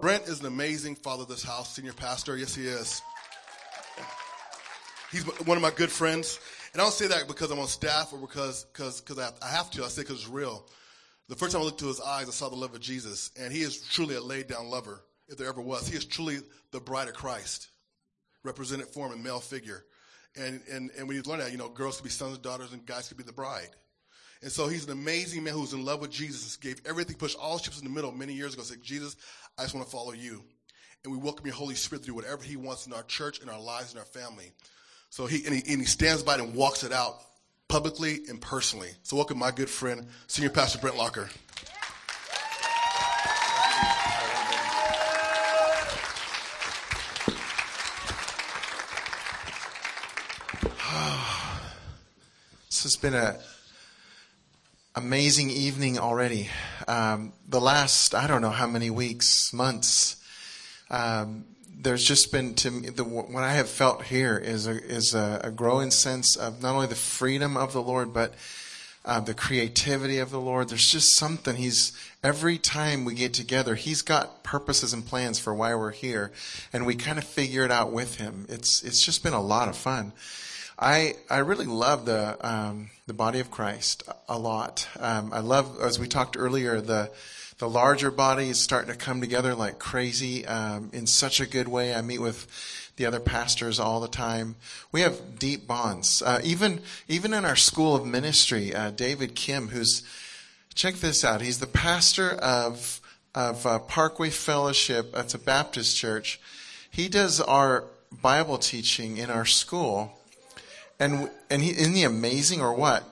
Brent is an amazing father of this house, senior pastor. Yes, he is. He's one of my good friends. And I don't say that because I'm on staff or because cause, cause I have to. I say because it's real. The first time I looked to his eyes, I saw the love of Jesus. And he is truly a laid down lover, if there ever was. He is truly the bride of Christ, represented form and male figure. And, and, and when you learn that, you know, girls could be sons and daughters and guys could be the bride. And so he's an amazing man who's in love with Jesus, gave everything, pushed all ships in the middle many years ago, said, Jesus, I just want to follow you. And we welcome your Holy Spirit to do whatever he wants in our church, in our lives, in our family. So he and, he, and he stands by it and walks it out publicly and personally. So welcome my good friend, Senior Pastor Brent Lokker. this has been a amazing evening already. Um, the last I don't know how many weeks, months. Um, there's just been to me the, what I have felt here is a, is a, a, growing sense of not only the freedom of the Lord, but uh, the creativity of the Lord. There's just something He's every time we get together, He's got purposes and plans for why we're here, and we kind of figure it out with Him. It's it's just been a lot of fun. I I really love the um, the body of Christ a lot. Um, I love as we talked earlier the the larger body is starting to come together like crazy um, in such a good way. I meet with the other pastors all the time. We have deep bonds. Uh, even even in our school of ministry, uh, David Kim, who's check this out. He's the pastor of of uh, Parkway Fellowship. That's a Baptist church. He does our Bible teaching in our school, and and he isn't he amazing or what?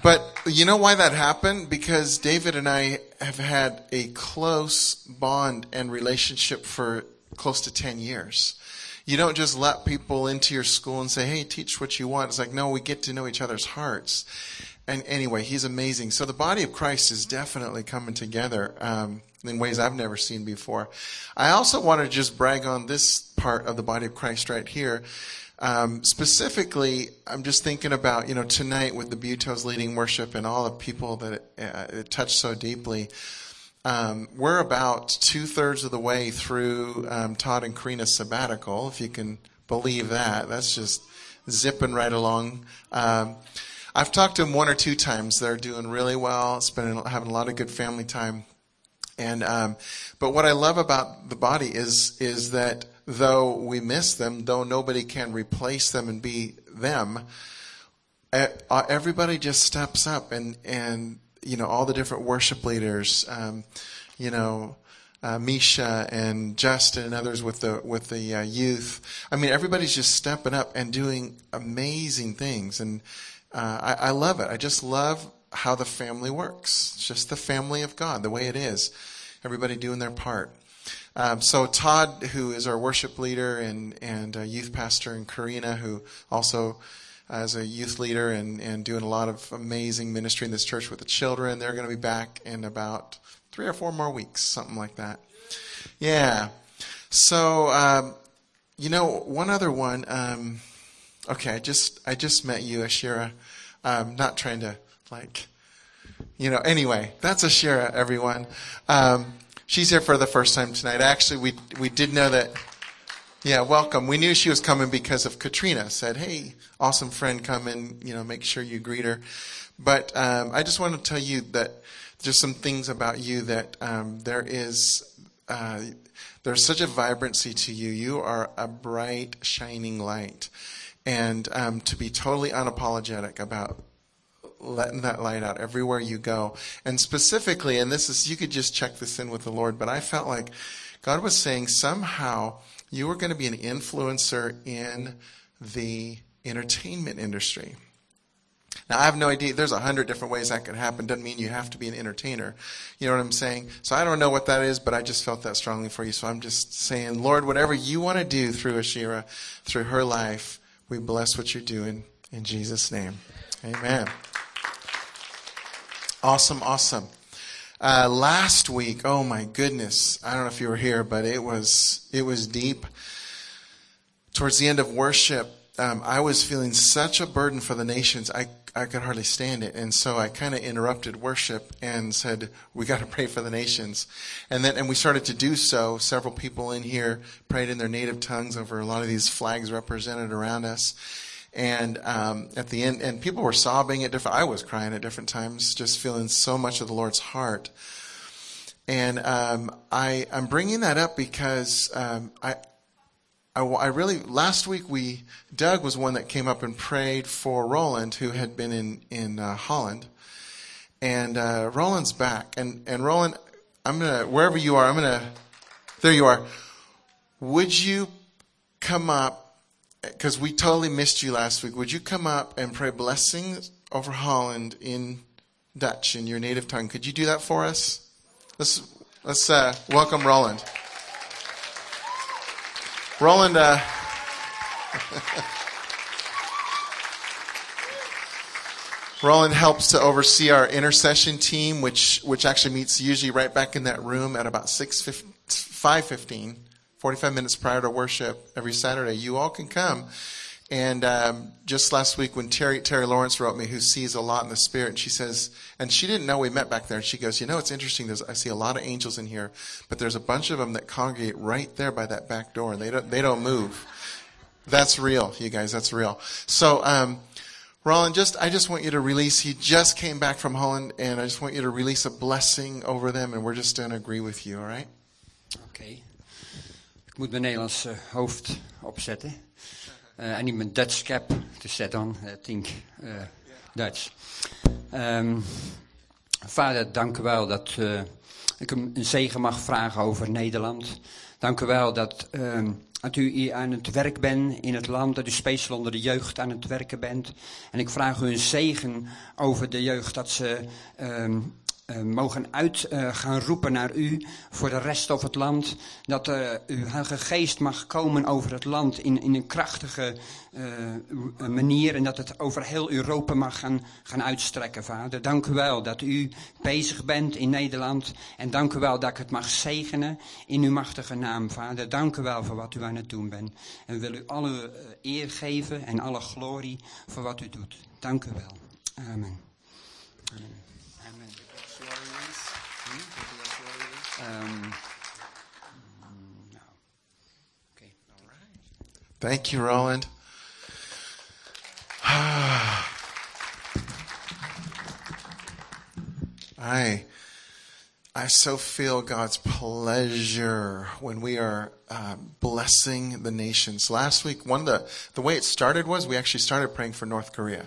But you know why that happened? Because David and I have had a close bond and relationship for close to 10 years. You don't just let people into your school and say, hey, teach what you want. It's like, no, we get to know each other's hearts. And anyway, he's amazing. So the body of Christ is definitely coming together um, in ways I've never seen before. I also want to just brag on this part of the body of Christ right here. Um, specifically, I'm just thinking about, you know, tonight with the Butos leading worship and all the people that it, uh, it touched so deeply. Um, we're about two thirds of the way through um, Todd and Karina's sabbatical, if you can believe that. That's just zipping right along. Um, I've talked to them one or two times. They're doing really well, spending having a lot of good family time. And um, but what I love about the body is is that though we miss them, though nobody can replace them and be them, uh, everybody just steps up and, and, you know, all the different worship leaders, um, you know, uh, Misha and Justin and others with the with the uh, youth. I mean, everybody's just stepping up and doing amazing things, and uh, I, I, love it. I just love how the family works. It's just the family of God, the way it is. Everybody doing their part. Um, so Todd, who is our worship leader and and youth pastor, and Karina, who also as a youth leader and, and doing a lot of amazing ministry in this church with the children. They're going to be back in about three or four more weeks, something like that. Yeah. So, um, you know, one other one. Um, okay, I just I just met you, Ashira. I'm not trying to like, you know. Anyway, that's Ashira, everyone. Um, She's here for the first time tonight. Actually, we we did know that. Yeah, welcome. We knew she was coming because of Katrina. Said, "Hey, awesome friend, come and you know make sure you greet her." But um, I just want to tell you that just some things about you that um, there is. Uh, there's such a vibrancy to you. You are a bright, shining light, and um, to be totally unapologetic about letting that light out everywhere you go. And specifically, and this is, you could just check this in with the Lord, but I felt like God was saying somehow you were going to be an influencer in the entertainment industry. Now, I have no idea. There's a hundred different ways that could happen. Doesn't mean you have to be an entertainer. You know what I'm saying? So I don't know what that is, but I just felt that strongly for you. So I'm just saying, Lord, whatever you want to do through Ashira, through her life, we bless what you're doing in Jesus' name. Amen. Awesome, awesome. Uh, last week, oh my goodness, I don't know if you were here, but it was it was deep. Towards the end of worship, um, I was feeling such a burden for the nations. I I could hardly stand it. And so I kind of interrupted worship and said, we got to pray for the nations. And then, and we started to do so. Several people in here prayed in their native tongues over a lot of these flags represented around us. And um, at the end, and people were sobbing at different. I was crying at different times, just feeling so much of the Lord's heart. And um, I, I'm bringing that up because um, I, I, I, really last week we Doug was one that came up and prayed for Roland, who had been in in uh, Holland, and uh, Roland's back. And and Roland, I'm gonna wherever you are, I'm gonna. There you are. Would you come up? Because we totally missed you last week. Would you come up and pray blessings over Holland in Dutch in your native tongue? Could you do that for us? Let's let's uh, welcome Roland. Roland. Uh, Roland helps to oversee our intercession team, which which actually meets usually right back in that room at about six five fifteen, forty five minutes prior to worship every Saturday. You all can come and um, just last week, when Terry Terry Lawrence wrote me, who sees a lot in the spirit, and she says, and she didn't know we met back there, and she goes, you know, it's interesting. There's, I see a lot of angels in here, but there's a bunch of them that congregate right there by that back door, and they don't they don't move. That's real, you guys. That's real. So, um, Roland, just I just want you to release. He just came back from Holland, and I just want you to release a blessing over them, and we're just going to agree with you. All right? Okay. Ik moet mijn Nederlands uh, hoofd opzetten. Uh, I need my Dutch cap to set on, I think uh, vader, dank u wel dat uh, ik een zegen mag vragen over Nederland. Dank u wel dat, um, dat u aan het werk bent in het land, dat u speciaal onder de jeugd aan het werken bent. En ik vraag u een zegen over de jeugd, dat ze uh, mogen uit uh, gaan roepen naar u voor de rest of het land. Dat uh, uw Heilige Geest mag komen over het land in, in een krachtige manier. En dat het over heel Europa mag gaan, gaan uitstrekken, Vader. Dank u wel dat u bezig bent in Nederland. En dank u wel dat ik het mag zegenen in uw machtige naam, Vader. Dank u wel voor wat u aan het doen bent. En wil u alle eer geven en alle glorie voor wat u doet. Dank u wel. Amen. Um, no. Okay. All right. Thank you, Roland. I, I so feel God's pleasure when we are uh, blessing the nations. Last week, one of the the way it started was we actually started praying for North Korea.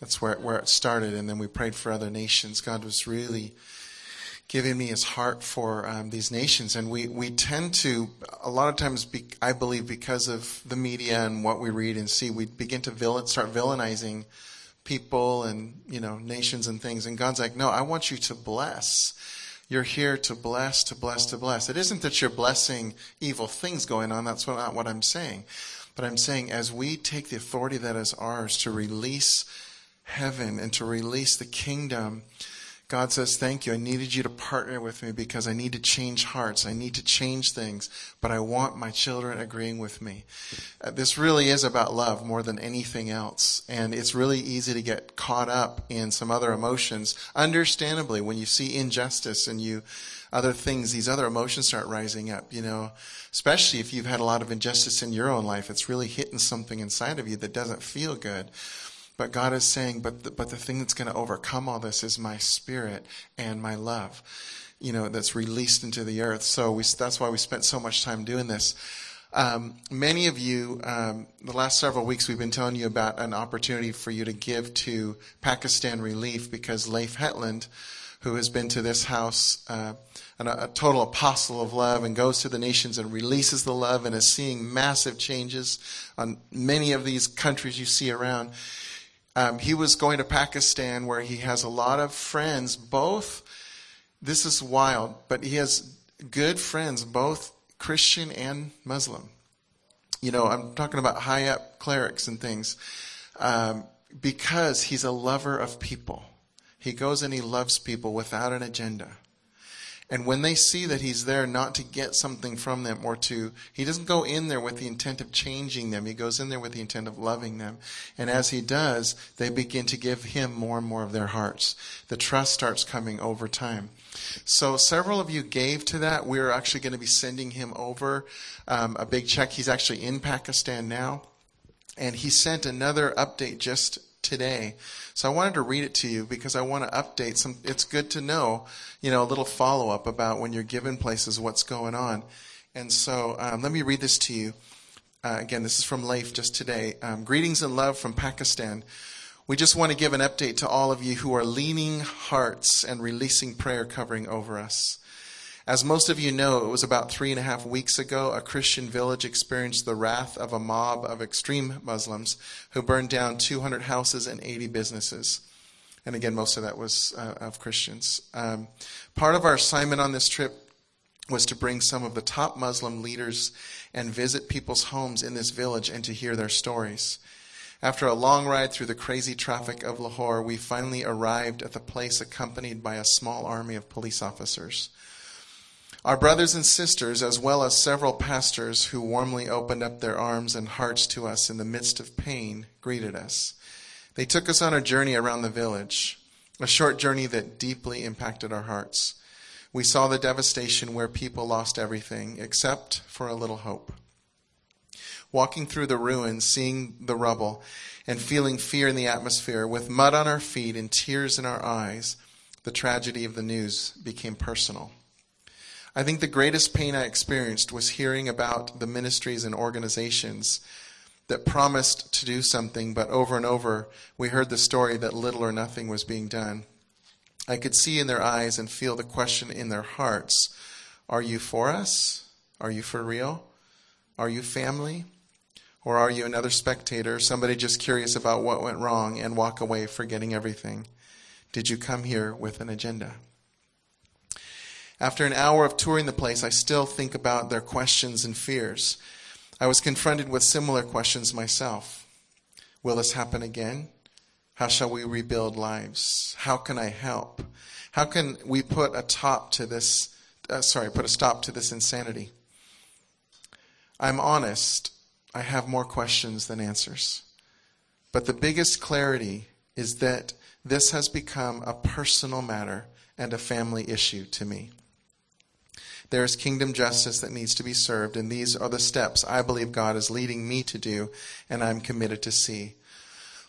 That's where where it started, and then we prayed for other nations. God was really giving me his heart for um, these nations. And we, we tend to, a lot of times, be, I believe, because of the media and what we read and see, we begin to villain, start villainizing people and, you know, nations and things. And God's like, no, I want you to bless. You're here to bless, to bless, to bless. It isn't that you're blessing evil things going on. That's not what I'm saying. But I'm saying as we take the authority that is ours to release heaven and to release the kingdom, God says, Thank you. I needed you to partner with me because I need to change hearts. I need to change things, but I want my children agreeing with me. Uh, this really is about love more than anything else. And it's really easy to get caught up in some other emotions. Understandably, when you see injustice and you, other things, these other emotions start rising up, you know, especially if you've had a lot of injustice in your own life. It's really hitting something inside of you that doesn't feel good. But God is saying, but the, but the thing that's going to overcome all this is my spirit and my love, you know, that's released into the earth. So we, that's why we spent so much time doing this. Um, many of you, um, the last several weeks, we've been telling you about an opportunity for you to give to Pakistan Relief because Leif Hetland, who has been to this house, uh, an, a total apostle of love and goes to the nations and releases the love and is seeing massive changes on many of these countries you see around. Um, he was going to Pakistan where he has a lot of friends, both, this is wild, but he has good friends, both Christian and Muslim. You know, I'm talking about high up clerics and things, um, because he's a lover of people. He goes and he loves people without an agenda. And when they see that he's there not to get something from them or to, he doesn't go in there with the intent of changing them. He goes in there with the intent of loving them. And as he does, they begin to give him more and more of their hearts. The trust starts coming over time. So several of you gave to that. We're actually going to be sending him over um, a big check. He's actually in Pakistan now. And he sent another update just today. So I wanted to read it to you because I want to update some. It's good to know, you know, a little follow up about when you're given places what's going on. And so um, let me read this to you. Uh, again, this is from Leif just today. Um, Greetings and love from Pakistan. We just want to give an update to all of you who are leaning hearts and releasing prayer covering over us. As most of you know, it was about three and a half weeks ago, a Christian village experienced the wrath of a mob of extreme Muslims who burned down 200 houses and 80 businesses. And again, most of that was uh, of Christians. Um, part of our assignment on this trip was to bring some of the top Muslim leaders and visit people's homes in this village and to hear their stories. After a long ride through the crazy traffic of Lahore, we finally arrived at the place accompanied by a small army of police officers. Our brothers and sisters, as well as several pastors who warmly opened up their arms and hearts to us in the midst of pain, greeted us. They took us on a journey around the village, a short journey that deeply impacted our hearts. We saw the devastation where people lost everything except for a little hope. Walking through the ruins, seeing the rubble, and feeling fear in the atmosphere, with mud on our feet and tears in our eyes, the tragedy of the news became personal. I think the greatest pain I experienced was hearing about the ministries and organizations that promised to do something, but over and over we heard the story that little or nothing was being done. I could see in their eyes and feel the question in their hearts Are you for us? Are you for real? Are you family? Or are you another spectator, somebody just curious about what went wrong and walk away forgetting everything? Did you come here with an agenda? After an hour of touring the place, I still think about their questions and fears. I was confronted with similar questions myself. Will this happen again? How shall we rebuild lives? How can I help? How can we put a top to this? Uh, sorry, put a stop to this insanity. I'm honest. I have more questions than answers. But the biggest clarity is that this has become a personal matter and a family issue to me. There is kingdom justice that needs to be served, and these are the steps I believe God is leading me to do, and I'm committed to see.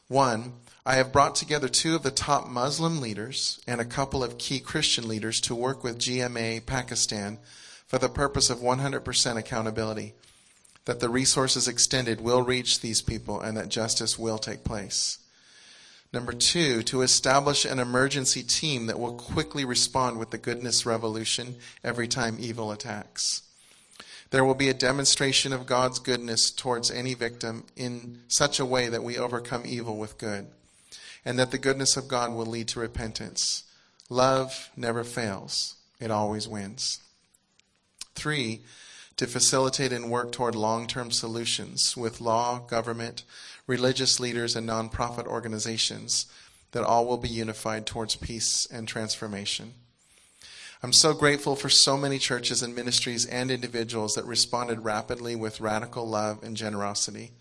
One, I have brought together two of the top Muslim leaders and a couple of key Christian leaders to work with GMA Pakistan for the purpose of 100% accountability, that the resources extended will reach these people and that justice will take place. Number two, to establish an emergency team that will quickly respond with the goodness revolution every time evil attacks. There will be a demonstration of God's goodness towards any victim in such a way that we overcome evil with good, and that the goodness of God will lead to repentance. Love never fails, it always wins. Three, to facilitate and work toward long term solutions with law, government, religious leaders, and nonprofit organizations that all will be unified towards peace and transformation. I'm so grateful for so many churches and ministries and individuals that responded rapidly with radical love and generosity.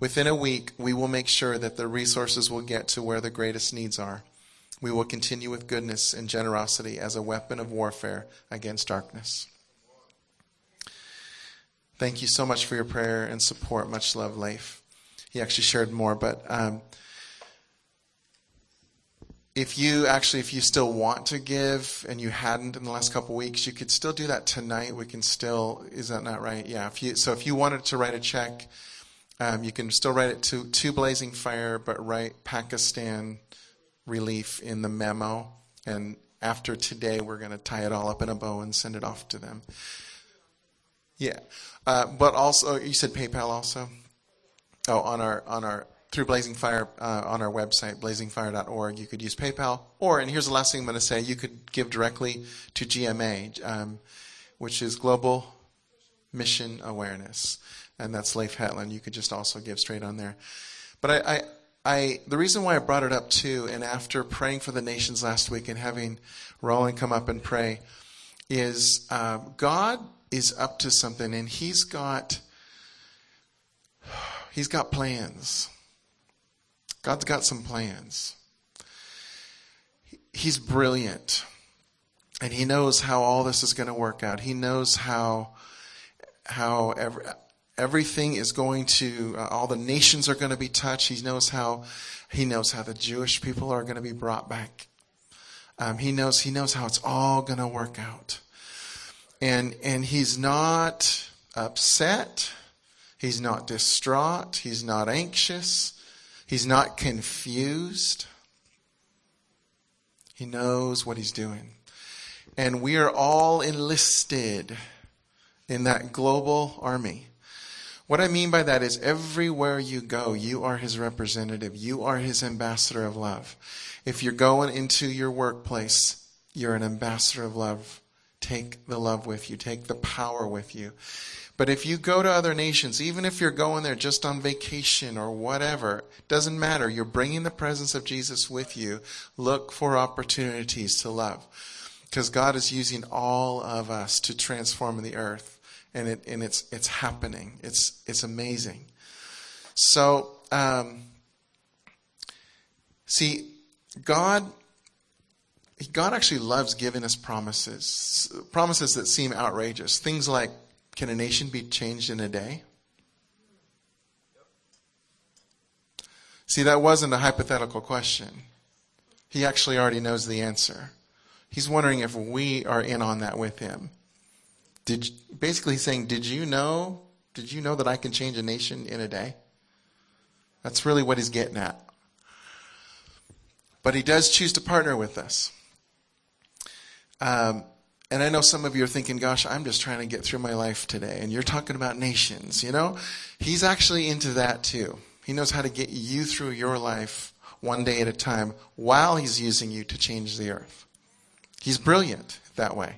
Within a week, we will make sure that the resources will get to where the greatest needs are. We will continue with goodness and generosity as a weapon of warfare against darkness. Thank you so much for your prayer and support. Much love, Leif he actually shared more. But um, if you actually, if you still want to give and you hadn't in the last couple weeks, you could still do that tonight. We can still, is that not right? Yeah. If you, so if you wanted to write a check, um, you can still write it to, to Blazing Fire, but write Pakistan Relief in the memo. And after today, we're going to tie it all up in a bow and send it off to them. Yeah. Uh, but also, you said PayPal also? Oh, on our on our through Blazing Fire uh, on our website, blazingfire.org, you could use PayPal. Or, and here's the last thing I'm going to say, you could give directly to GMA, um, which is Global Mission Awareness, and that's Leif Hetland. You could just also give straight on there. But I, I, I, the reason why I brought it up too, and after praying for the nations last week and having Roland come up and pray, is uh, God is up to something, and He's got He's got plans. God's got some plans. He's brilliant. And he knows how all this is going to work out. He knows how how every, everything is going to uh, all the nations are going to be touched. He knows how he knows how the Jewish people are going to be brought back. Um, he knows he knows how it's all going to work out. And and he's not upset. He's not distraught. He's not anxious. He's not confused. He knows what he's doing. And we are all enlisted in that global army. What I mean by that is everywhere you go, you are his representative. You are his ambassador of love. If you're going into your workplace, you're an ambassador of love. Take the love with you. Take the power with you. But if you go to other nations, even if you're going there just on vacation or whatever, doesn't matter. You're bringing the presence of Jesus with you. Look for opportunities to love. Because God is using all of us to transform the earth. And, it, and it's, it's happening. It's, it's amazing. So, um, see, God God actually loves giving us promises, promises that seem outrageous. Things like can a nation be changed in a day? See, that wasn't a hypothetical question. He actually already knows the answer. He's wondering if we are in on that with him. Did basically saying, "Did you know? Did you know that I can change a nation in a day?" That's really what he's getting at. But he does choose to partner with us. Um, and I know some of you are thinking, gosh, I'm just trying to get through my life today. And you're talking about nations, you know? He's actually into that too. He knows how to get you through your life one day at a time while he's using you to change the earth. He's brilliant that way.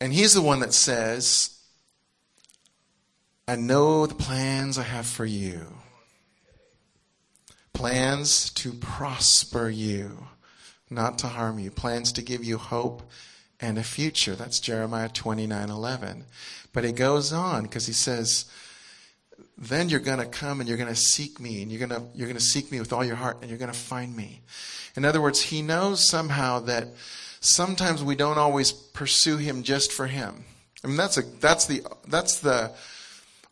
And he's the one that says, I know the plans I have for you. Plans to prosper you not to harm you, plans to give you hope and a future. That's Jeremiah 29 11. But he goes on because he says, then you're going to come and you're going to seek me and you're going to you're going to seek me with all your heart and you're going to find me in other words he knows somehow that sometimes we don't always pursue him just for him i mean that's a that's the that's the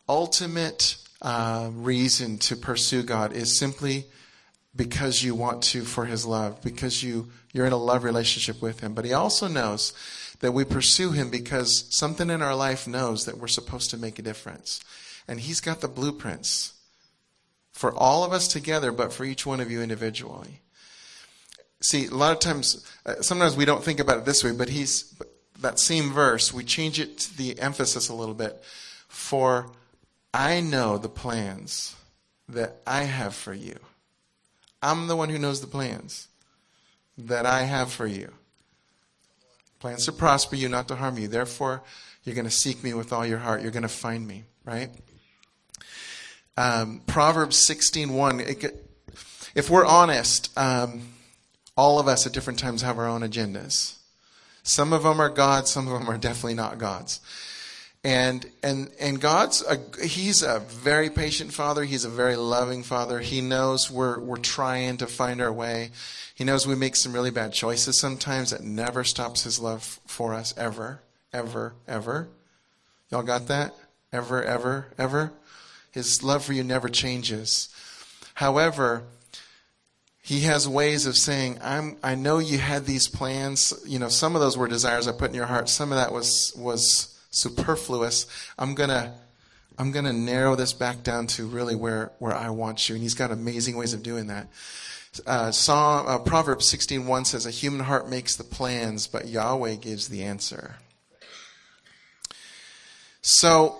ultimate uh, reason to pursue god is simply because you want to for his love, because you, you're in a love relationship with him. But he also knows that we pursue him because something in our life knows that we're supposed to make a difference. And he's got the blueprints for all of us together, but for each one of you individually. See, a lot of times, uh, sometimes we don't think about it this way, but he's, that same verse, we change it to the emphasis a little bit. For I know the plans that I have for you I'm the one who knows the plans that I have for you. Plans to prosper you, not to harm you. Therefore, you're going to seek me with all your heart. You're going to find me, right? Um, Proverbs 16.1. If we're honest, um, all of us at different times have our own agendas. Some of them are God's, some of them are definitely not God's. And, and, and God's, a, He's a very patient Father. He's a very loving Father. He knows we're, we're trying to find our way. He knows we make some really bad choices sometimes that never stops His love for us ever, ever, ever. Y'all got that? Ever, ever, ever? His love for you never changes. However, he has ways of saying, I'm, I know you had these plans. You know, some of those were desires I put in your heart. Some of that was, was superfluous. I'm gonna I'm gonna narrow this back down to really where where I want you. And He's got amazing ways of doing that. Uh, Psalm, uh, Proverbs 16:1 says, "A human heart makes the plans, but Yahweh gives the answer." So,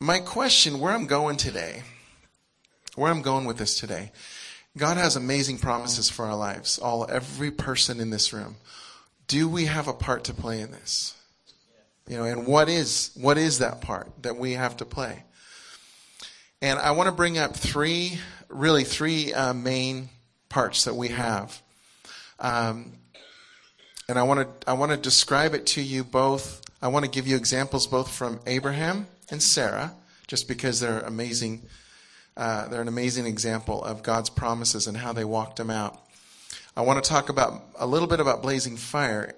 my question, where I'm going today, where I'm going with this today, God has amazing promises for our lives. All every person in this room. Do we have a part to play in this? You know, and what is what is that part that we have to play? And I want to bring up three, really three uh, main parts that we have. Um, and I want to I want to describe it to you both. I want to give you examples both from Abraham and Sarah, just because they're amazing. Uh, they're an amazing example of God's promises and how they walked them out. I want to talk about a little bit about blazing fire,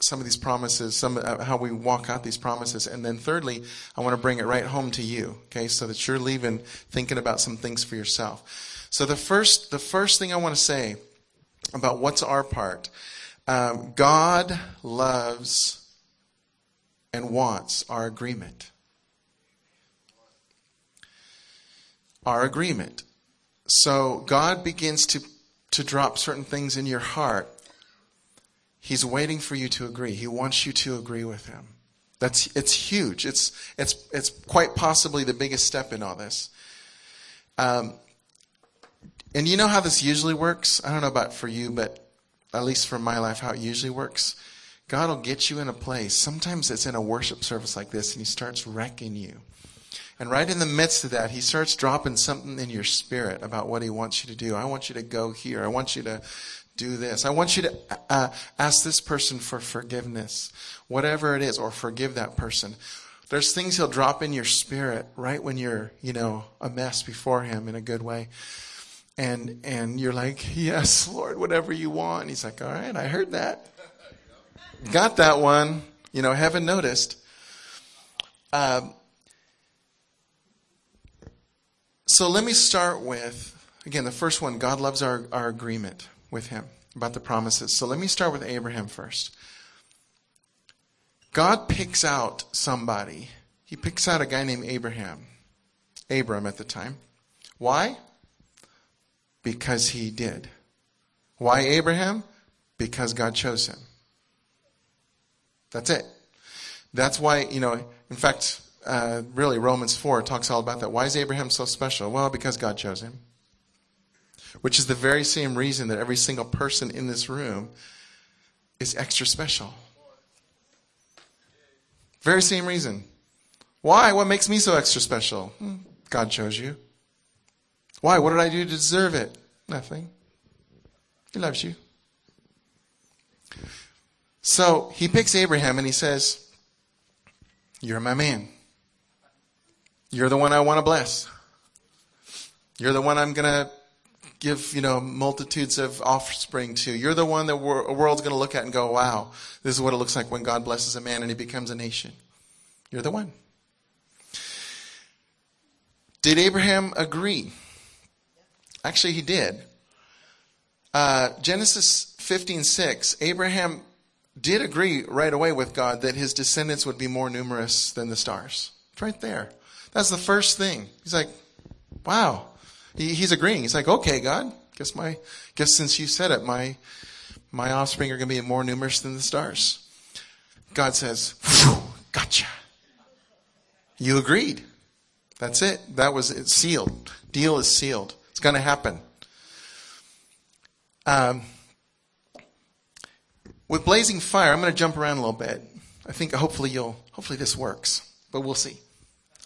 some of these promises, some uh, how we walk out these promises, and then thirdly, I want to bring it right home to you, okay, so that you're leaving thinking about some things for yourself. So the first, the first thing I want to say about what's our part, um, God loves and wants our agreement. Our agreement. So God begins to to drop certain things in your heart, He's waiting for you to agree. He wants you to agree with Him. That's it's huge. It's it's it's quite possibly the biggest step in all this. Um, and you know how this usually works? I don't know about for you, but at least for my life, how it usually works. God will get you in a place. Sometimes it's in a worship service like this, and He starts wrecking you. And right in the midst of that, he starts dropping something in your spirit about what he wants you to do. I want you to go here. I want you to do this. I want you to uh, ask this person for forgiveness, whatever it is, or forgive that person. There's things he'll drop in your spirit right when you're, you know, a mess before him in a good way. And, and you're like, yes, Lord, whatever you want. And he's like, all right, I heard that. Got that one. You know, haven't noticed. Um, so let me start with, again, the first one God loves our, our agreement with Him about the promises. So let me start with Abraham first. God picks out somebody. He picks out a guy named Abraham. Abram at the time. Why? Because he did. Why Abraham? Because God chose him. That's it. That's why, you know, in fact, uh, really, Romans 4 talks all about that. Why is Abraham so special? Well, because God chose him. Which is the very same reason that every single person in this room is extra special. Very same reason. Why? What makes me so extra special? Hmm, God chose you. Why? What did I do to deserve it? Nothing. He loves you. So he picks Abraham and he says, You're my man. You're the one I want to bless. You're the one I'm going to give, you know, multitudes of offspring to. You're the one that a world's going to look at and go, wow, this is what it looks like when God blesses a man and he becomes a nation. You're the one. Did Abraham agree? Actually, he did. Uh, Genesis 15:6, Abraham did agree right away with God that his descendants would be more numerous than the stars. It's right there. That's the first thing. He's like, wow. He, he's agreeing. He's like, okay, God, guess my, guess since you said it, my, my offspring are going to be more numerous than the stars. God says, gotcha. You agreed. That's it. That was it. Sealed. Deal is sealed. It's going to happen. Um, with blazing fire, I'm going to jump around a little bit. I think hopefully you'll, hopefully this works, but we'll see.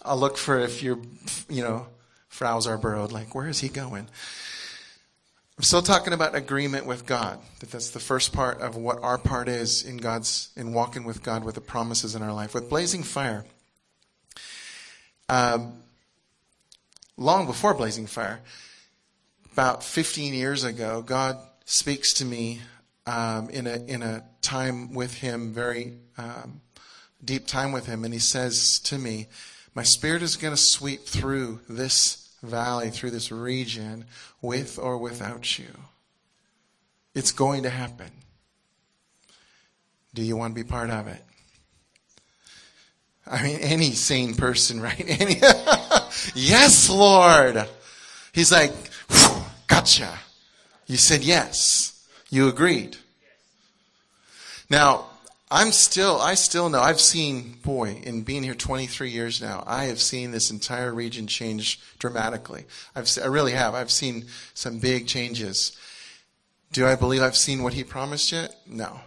I'll look for if you're, you know, Frow's are burrowed, like, where is he going? I'm still talking about agreement with God. That that's the first part of what our part is in God's, in walking with God with the promises in our life. With blazing fire, um, long before blazing fire, about 15 years ago, God speaks to me um, in a in a time with Him, very um, deep time with Him, and He says to me, my spirit is going to sweep through this valley, through this region, with or without you. It's going to happen. Do you want to be part of it? I mean, any sane person, right? Any, yes, Lord. He's like, gotcha. You said yes. You agreed. Now, I'm still, I still know, I've seen, boy, in being here 23 years now, I have seen this entire region change dramatically. I've, I really have. I've seen some big changes. Do I believe I've seen what he promised yet? No.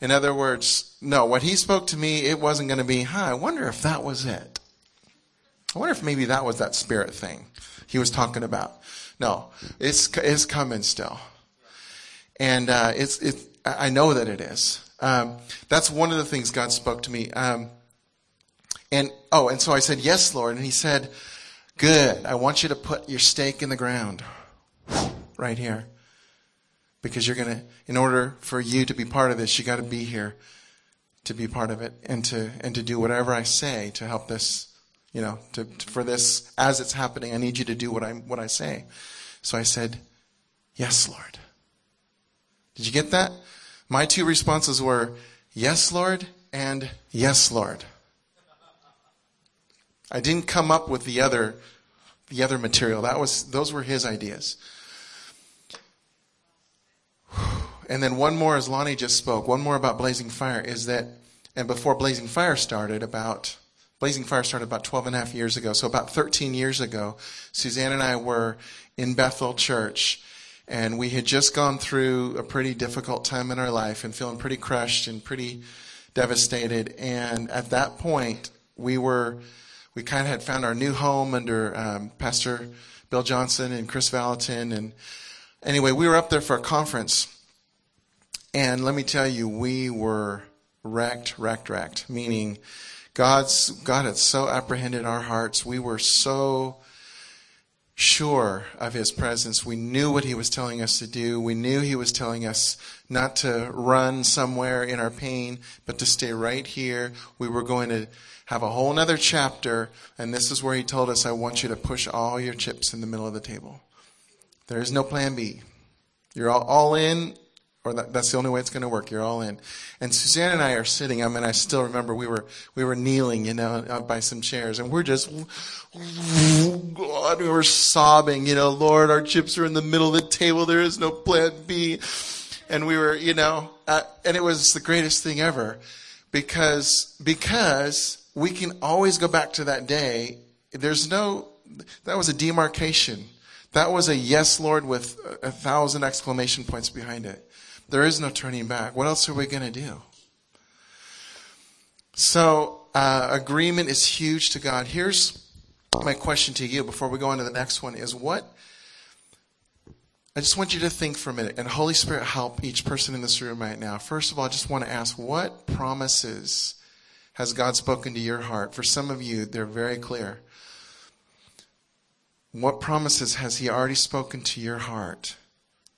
In other words, no, what he spoke to me, it wasn't going to be, huh, I wonder if that was it. I wonder if maybe that was that spirit thing he was talking about. No, it's, it's coming still. And, uh, it's, it's, I know that it is. Um, that's one of the things God spoke to me. Um, and oh, and so I said, "Yes, Lord." And He said, "Good. I want you to put your stake in the ground, right here, because you're gonna. In order for you to be part of this, you got to be here to be part of it, and to and to do whatever I say to help this. You know, to, to for this as it's happening, I need you to do what I what I say." So I said, "Yes, Lord." Did you get that? My two responses were, Yes, Lord, and Yes, Lord. I didn't come up with the other, the other material. That was, those were his ideas. And then one more, as Lonnie just spoke, one more about Blazing Fire is that, and before Blazing Fire started, about, Blazing Fire started about 12 and a half years ago. So about 13 years ago, Suzanne and I were in Bethel Church and we had just gone through a pretty difficult time in our life and feeling pretty crushed and pretty devastated. And at that point, we were, we kind of had found our new home under um, Pastor Bill Johnson and Kris Vallotton. And anyway, we were up there for a conference. And let me tell you, we were wrecked, wrecked, wrecked, meaning God's, God had so apprehended our hearts. We were so sure of his presence. We knew what he was telling us to do. We knew he was telling us not to run somewhere in our pain, but to stay right here. We were going to have a whole other chapter, and this is where he told us, I want you to push all your chips in the middle of the table. There is no plan B. You're all, all in, or that, that's the only way it's going to work. You're all in. And Suzanne and I are sitting. I mean, I still remember we were we were kneeling, you know, by some chairs, and we're just, God, we were sobbing. You know, Lord, our chips are in the middle of the table. There is no plan B, and we were, you know, uh, and it was the greatest thing ever, because because we can always go back to that day. There's no that was a demarcation. That was a yes, Lord, with a thousand exclamation points behind it. There is no turning back. What else are we going to do? So, uh, agreement is huge to God. Here's my question to you before we go on to the next one is what I just want you to think for a minute and Holy Spirit help each person in this room right now. First of all, I just want to ask what promises has God spoken to your heart? For some of you, they're very clear. What promises has He already spoken to your heart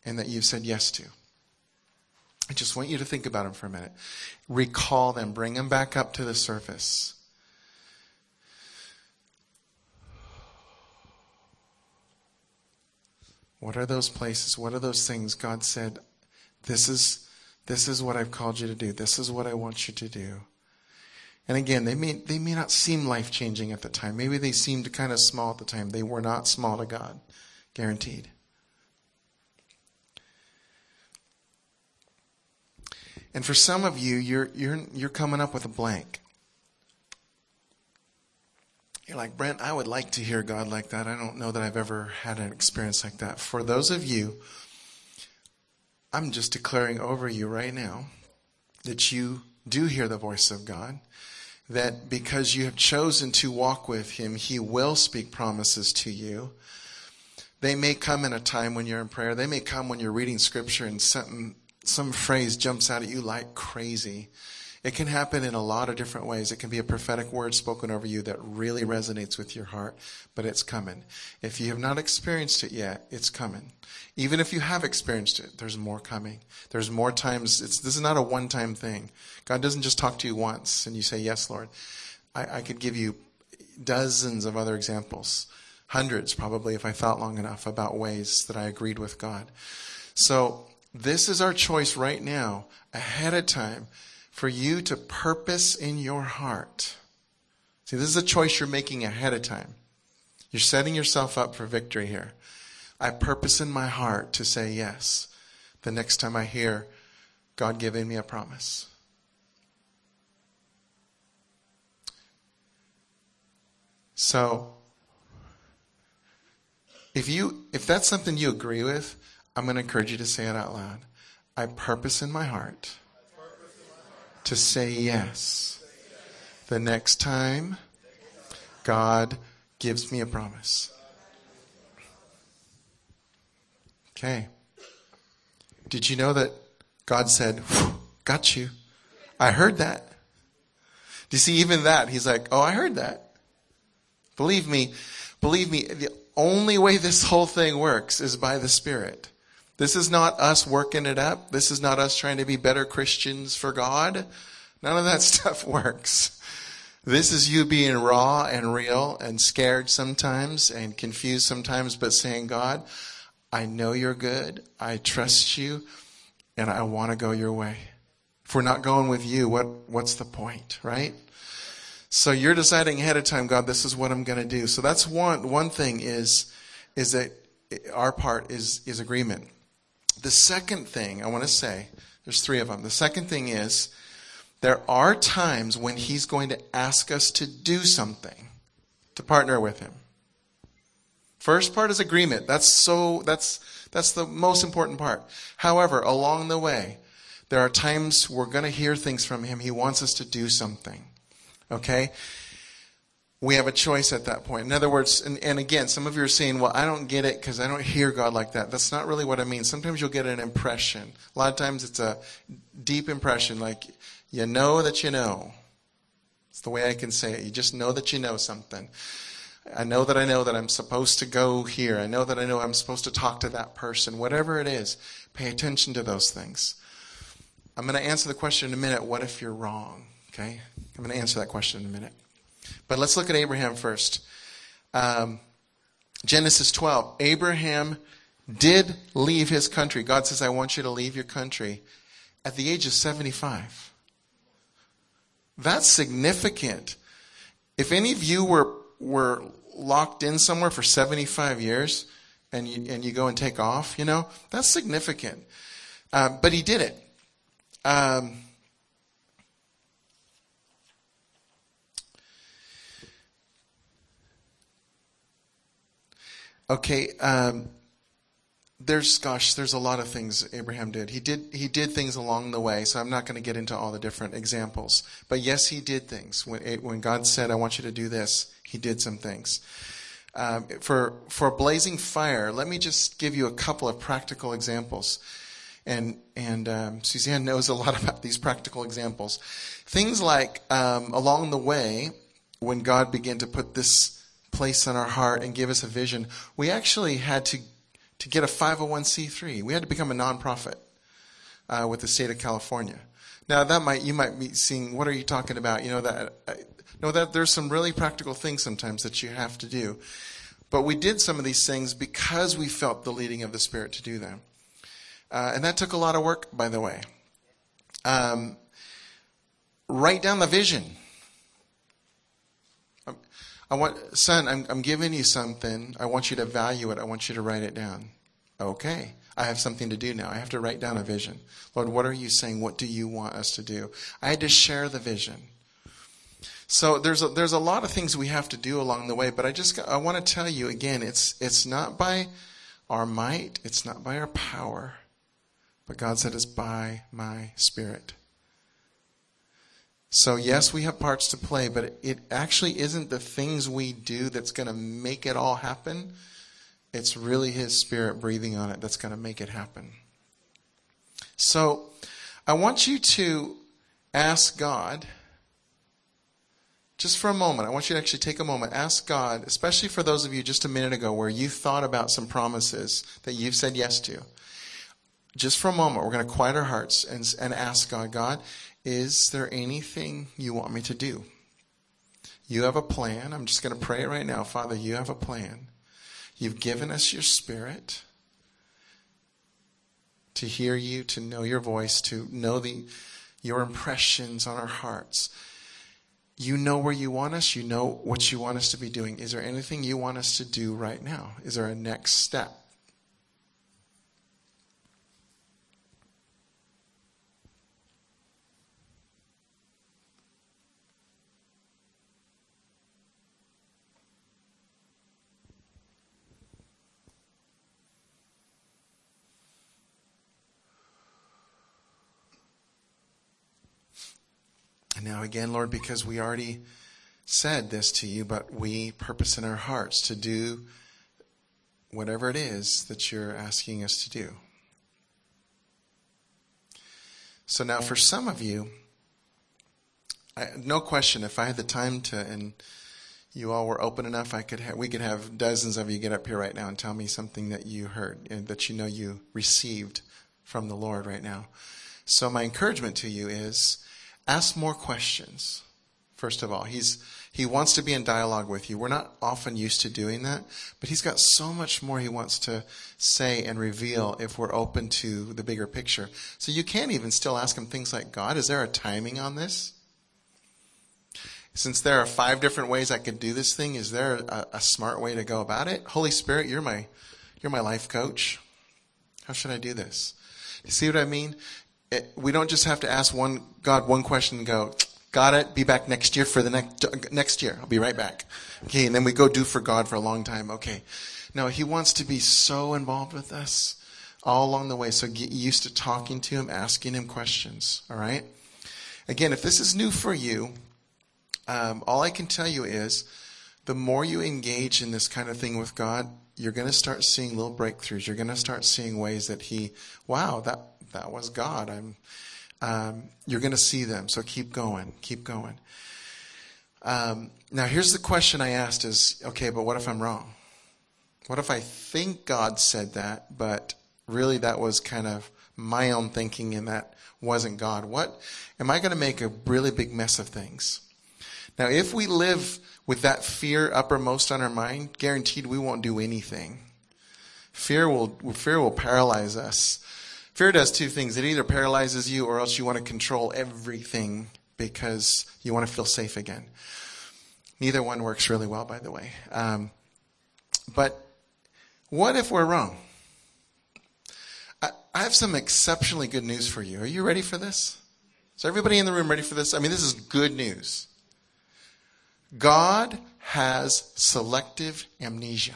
and that you've said yes to? I just want you to think about them for a minute. Recall them, bring them back up to the surface. What are those places? What are those things God said, this is this is what I've called you to do. This is what I want you to do. And again, they may they may not seem life changing at the time. Maybe they seemed kind of small at the time. They were not small to God. Guaranteed. And for some of you, you're, you're, you're coming up with a blank. You're like, Brent, I would like to hear God like that. I don't know that I've ever had an experience like that. For those of you, I'm just declaring over you right now that you do hear the voice of God, that because you have chosen to walk with Him, He will speak promises to you. They may come in a time when you're in prayer. They may come when you're reading scripture and something some phrase jumps out at you like crazy. It can happen in a lot of different ways. It can be a prophetic word spoken over you that really resonates with your heart, but it's coming. If you have not experienced it yet, it's coming. Even if you have experienced it, there's more coming. There's more times. It's, this is not a one-time thing. God doesn't just talk to you once and you say, yes, Lord. I, I could give you dozens of other examples, hundreds probably if I thought long enough about ways that I agreed with God. So this is our choice right now, ahead of time, for you to purpose in your heart. See, this is a choice you're making ahead of time. You're setting yourself up for victory here. I purpose in my heart to say yes the next time I hear God giving me a promise. So, if you if that's something you agree with, I'm going to encourage you to say it out loud. I purpose in my heart to say yes the next time God gives me a promise. Okay. Did you know that God said, Got you. I heard that. Do you see, even that, he's like, Oh, I heard that. Believe me, believe me, the only way this whole thing works is by the Spirit. This is not us working it up. This is not us trying to be better Christians for God. None of that stuff works. This is you being raw and real and scared sometimes and confused sometimes, but saying, God, I know you're good. I trust you and I want to go your way. If we're not going with you, what, what's the point, right? So you're deciding ahead of time, God, this is what I'm going to do. So that's one, one thing is, is that our part is, is agreement. The second thing I want to say, there's three of them. The second thing is there are times when he's going to ask us to do something to partner with him. First part is agreement. That's so that's that's the most important part. However, along the way, there are times we're going to hear things from him. He wants us to do something. Okay? We have a choice at that point. In other words, and, and again, some of you are saying, well, I don't get it because I don't hear God like that. That's not really what I mean. Sometimes you'll get an impression. A lot of times it's a deep impression, like you know that you know. It's the way I can say it. You just know that you know something. I know that I know that I'm supposed to go here. I know that I know I'm supposed to talk to that person. Whatever it is, pay attention to those things. I'm going to answer the question in a minute. What if you're wrong? Okay? I'm going to answer that question in a minute. But let's look at Abraham first. Um, Genesis 12. Abraham did leave his country. God says, I want you to leave your country at the age of 75. That's significant. If any of you were, were locked in somewhere for 75 years and you, and you go and take off, you know, that's significant. Uh, but he did it. Um, Okay, um, there's gosh, there's a lot of things Abraham did. He did he did things along the way, so I'm not going to get into all the different examples. But yes, he did things. When when God said, "I want you to do this," he did some things. Um, for for blazing fire, let me just give you a couple of practical examples. And and um, Suzanne knows a lot about these practical examples. Things like um, along the way, when God began to put this place on our heart and give us a vision, we actually had to, to get a 501c3. We had to become a nonprofit uh, with the state of California. Now that might you might be seeing what are you talking about? You know that uh, know that there's some really practical things sometimes that you have to do. But we did some of these things because we felt the leading of the Spirit to do them. Uh, and that took a lot of work, by the way. Um, write down the vision. I want, son, I'm, I'm giving you something. I want you to value it. I want you to write it down. Okay. I have something to do now. I have to write down a vision. Lord, what are you saying? What do you want us to do? I had to share the vision. So there's a, there's a lot of things we have to do along the way, but I just I want to tell you again, it's it's not by our might, it's not by our power, but God said it's by my spirit. So, yes, we have parts to play, but it actually isn't the things we do that's going to make it all happen. It's really His Spirit breathing on it that's going to make it happen. So, I want you to ask God, just for a moment, I want you to actually take a moment, ask God, especially for those of you just a minute ago where you thought about some promises that you've said yes to. Just for a moment, we're going to quiet our hearts and, and ask God, God, is there anything you want me to do? You have a plan. I'm just going to pray right now. Father, you have a plan. You've given us your spirit to hear you, to know your voice, to know the, your impressions on our hearts. You know where you want us. You know what you want us to be doing. Is there anything you want us to do right now? Is there a next step? Now, again, Lord, because we already said this to you, but we purpose in our hearts to do whatever it is that you're asking us to do. So now for some of you, I, no question, if I had the time to, and you all were open enough, I could ha- we could have dozens of you get up here right now and tell me something that you heard and that you know you received from the Lord right now. So my encouragement to you is ask more questions. First of all, he's he wants to be in dialogue with you. We're not often used to doing that, but he's got so much more he wants to say and reveal if we're open to the bigger picture. So you can't even still ask him things like, God, is there a timing on this? Since there are five different ways I could do this thing, is there a, a smart way to go about it? Holy Spirit, you're my, you're my life coach. How should I do this? You see what I mean? It, we don't just have to ask one God one question and go, Got it. Be back next year for the next next year. I'll be right back. Okay, and then we go do for God for a long time. Okay. No, He wants to be so involved with us all along the way. So get used to talking to Him, asking Him questions. All right. Again, if this is new for you, um, all I can tell you is, the more you engage in this kind of thing with God, you're going to start seeing little breakthroughs. You're going to start seeing ways that He, wow, that that was God. I'm um, you're going to see them. So keep going, keep going. Um, now, here's the question I asked: Is okay, but what if I'm wrong? What if I think God said that, but really that was kind of my own thinking, and that wasn't God? What am I going to make a really big mess of things? Now, if we live with that fear uppermost on our mind, guaranteed we won't do anything. Fear will fear will paralyze us. Fear does two things. It either paralyzes you or else you want to control everything because you want to feel safe again. Neither one works really well, by the way. Um, but what if we're wrong? I, I have some exceptionally good news for you. Are you ready for this? Is everybody in the room ready for this? I mean, this is good news. God has selective amnesia.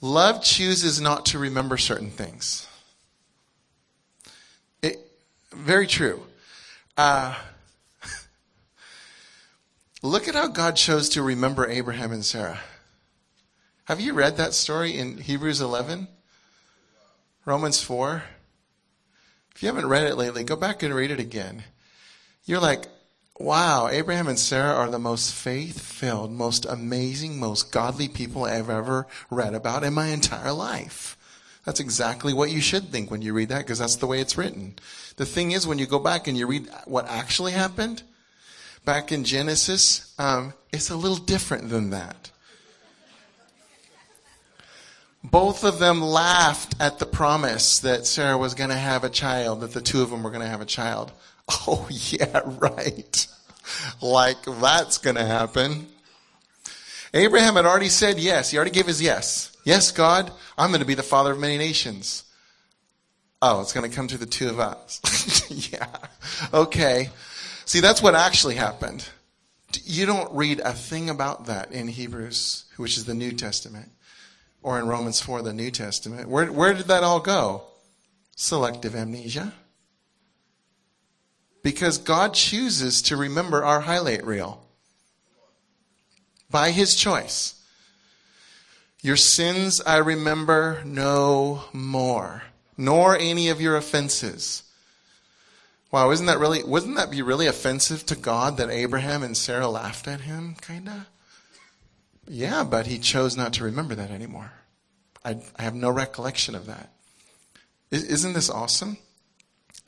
Love chooses not to remember certain things. It, very true. Uh, look at how God chose to remember Abraham and Sarah. Have you read that story in Hebrews 11? Romans 4? If you haven't read it lately, go back and read it again. You're like, Wow, Abraham and Sarah are the most faith filled, most amazing, most godly people I've ever read about in my entire life. That's exactly what you should think when you read that because that's the way it's written. The thing is, when you go back and you read what actually happened back in Genesis, um, it's a little different than that. Both of them laughed at the promise that Sarah was going to have a child, that the two of them were going to have a child. Oh, yeah, right. like that's to happen. Abraham had already said yes. He already gave his yes. Yes, God, I'm to be the father of many nations. Oh, it's to come to the two of us. yeah. Okay. See, that's what actually happened. You don't read a thing about that in Hebrews, which is the New Testament, or in Romans 4, the New Testament. Where, where did that all go? Selective amnesia. Because God chooses to remember our highlight reel by His choice. Your sins I remember no more, nor any of your offenses. Wow, isn't that really, wouldn't that be really offensive to God that Abraham and Sarah laughed at him, kinda? Yeah, but he chose not to remember that anymore. I, I have no recollection of that. Isn't this awesome?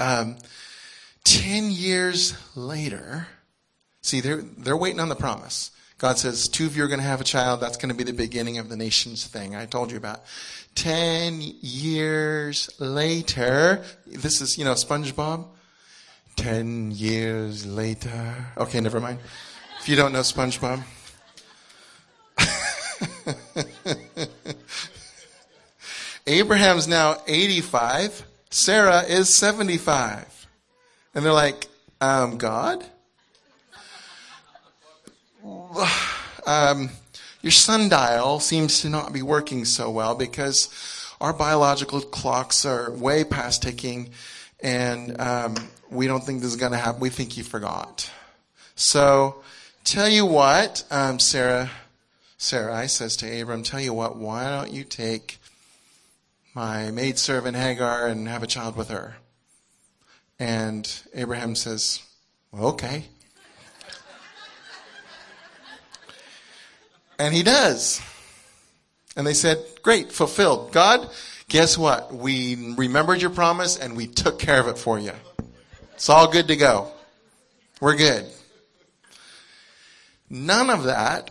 Um, Ten years later, see, they're, they're waiting on the promise. God says, two of you are going to have a child. That's going to be the beginning of the nation's thing I told you about. Ten years later, this is, you know, SpongeBob. Ten years later. Okay, never mind. If you don't know SpongeBob. Abraham's now 85. Sarah is 75. And they're like, um, God? Um, your sundial seems to not be working so well because our biological clocks are way past ticking and um, we don't think this is going to happen. We think you forgot. So, tell you what, um, Sarah, Sarah, I says to Abram, tell you what, why don't you take my maidservant Hagar and have a child with her. And Abraham says, well, okay. and he does. And they said, great, fulfilled. God, guess what? We remembered your promise and we took care of it for you. It's all good to go. We're good. None of that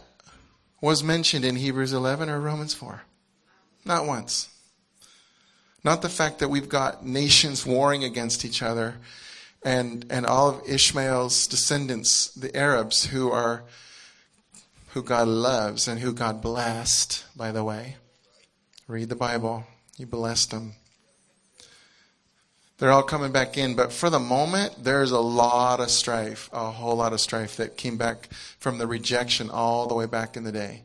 was mentioned in Hebrews 11 or Romans 4. Not once. Not the fact that we've got nations warring against each other and, and all of Ishmael's descendants, the Arabs, who are, who God loves and who God blessed, by the way. Read the Bible. He blessed them. They're all coming back in, but for the moment, there's a lot of strife, a whole lot of strife that came back from the rejection all the way back in the day.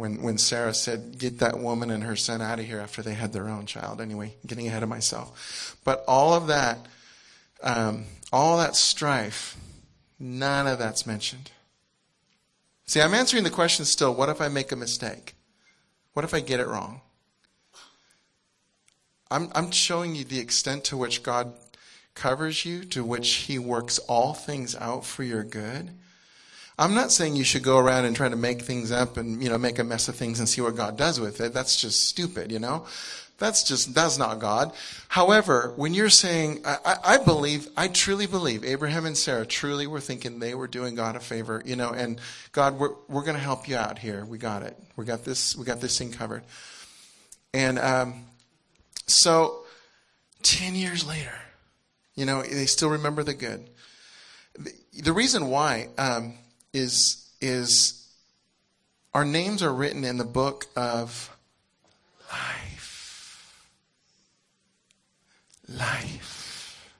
When, when Sarah said, Get that woman and her son out of here after they had their own child. Anyway, getting ahead of myself. But all of that, um, all that strife, none of that's mentioned. See, I'm answering the question still what if I make a mistake? What if I get it wrong? I'm, I'm showing you the extent to which God covers you, to which He works all things out for your good. I'm not saying you should go around and try to make things up and, you know, make a mess of things and see what God does with it. That's just stupid, you know? That's just, that's not God. However, when you're saying, I, I, believe, I truly believe Abraham and Sarah truly were thinking they were doing God a favor, you know, and God, we're, we're going to help you out here. We got it. We got this, we got this thing covered. And, um, so, 10 years later, you know, they still remember the good. The, the reason why um, is, is our names are written in the book of life. Life.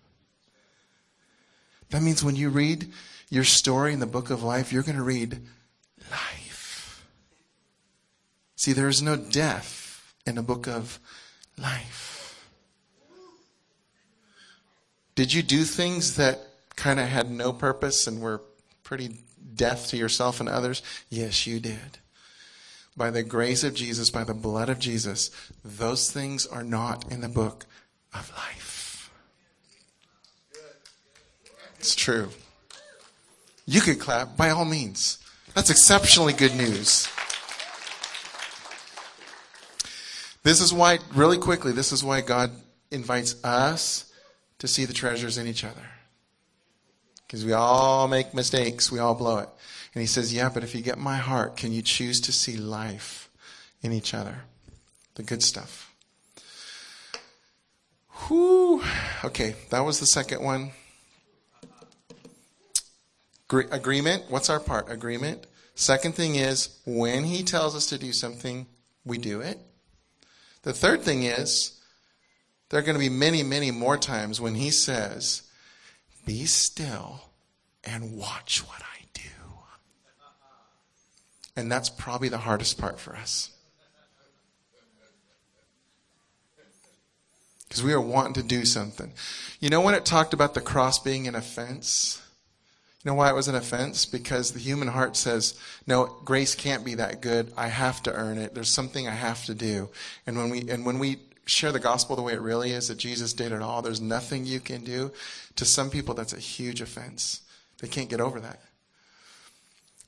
That means when you read your story in the book of life, you're going to read life. See, there is no death in the book of life. Did you do things that kind of had no purpose and were pretty death to yourself and others? Yes, you did. By the grace of Jesus, by the blood of Jesus, those things are not in the book of life. It's true. You could clap by all means. That's exceptionally good news. This is why, really quickly, this is why God invites us to see the treasures in each other. Because we all make mistakes, we all blow it. And he says, Yeah, but if you get my heart, can you choose to see life in each other? The good stuff. Whew. Okay, that was the second one. Agreement. What's our part? Agreement. Second thing is, when he tells us to do something, we do it. The third thing is, there are going to be many, many more times when he says, Be still and watch what I do. And that's probably the hardest part for us. Because we are wanting to do something. You know when it talked about the cross being an offense? You know why it was an offense? Because the human heart says, no, grace can't be that good. I have to earn it. There's something I have to do. And when we, and when we share the gospel the way it really is, that Jesus did it all, there's nothing you can do. To some people, that's a huge offense. They can't get over that.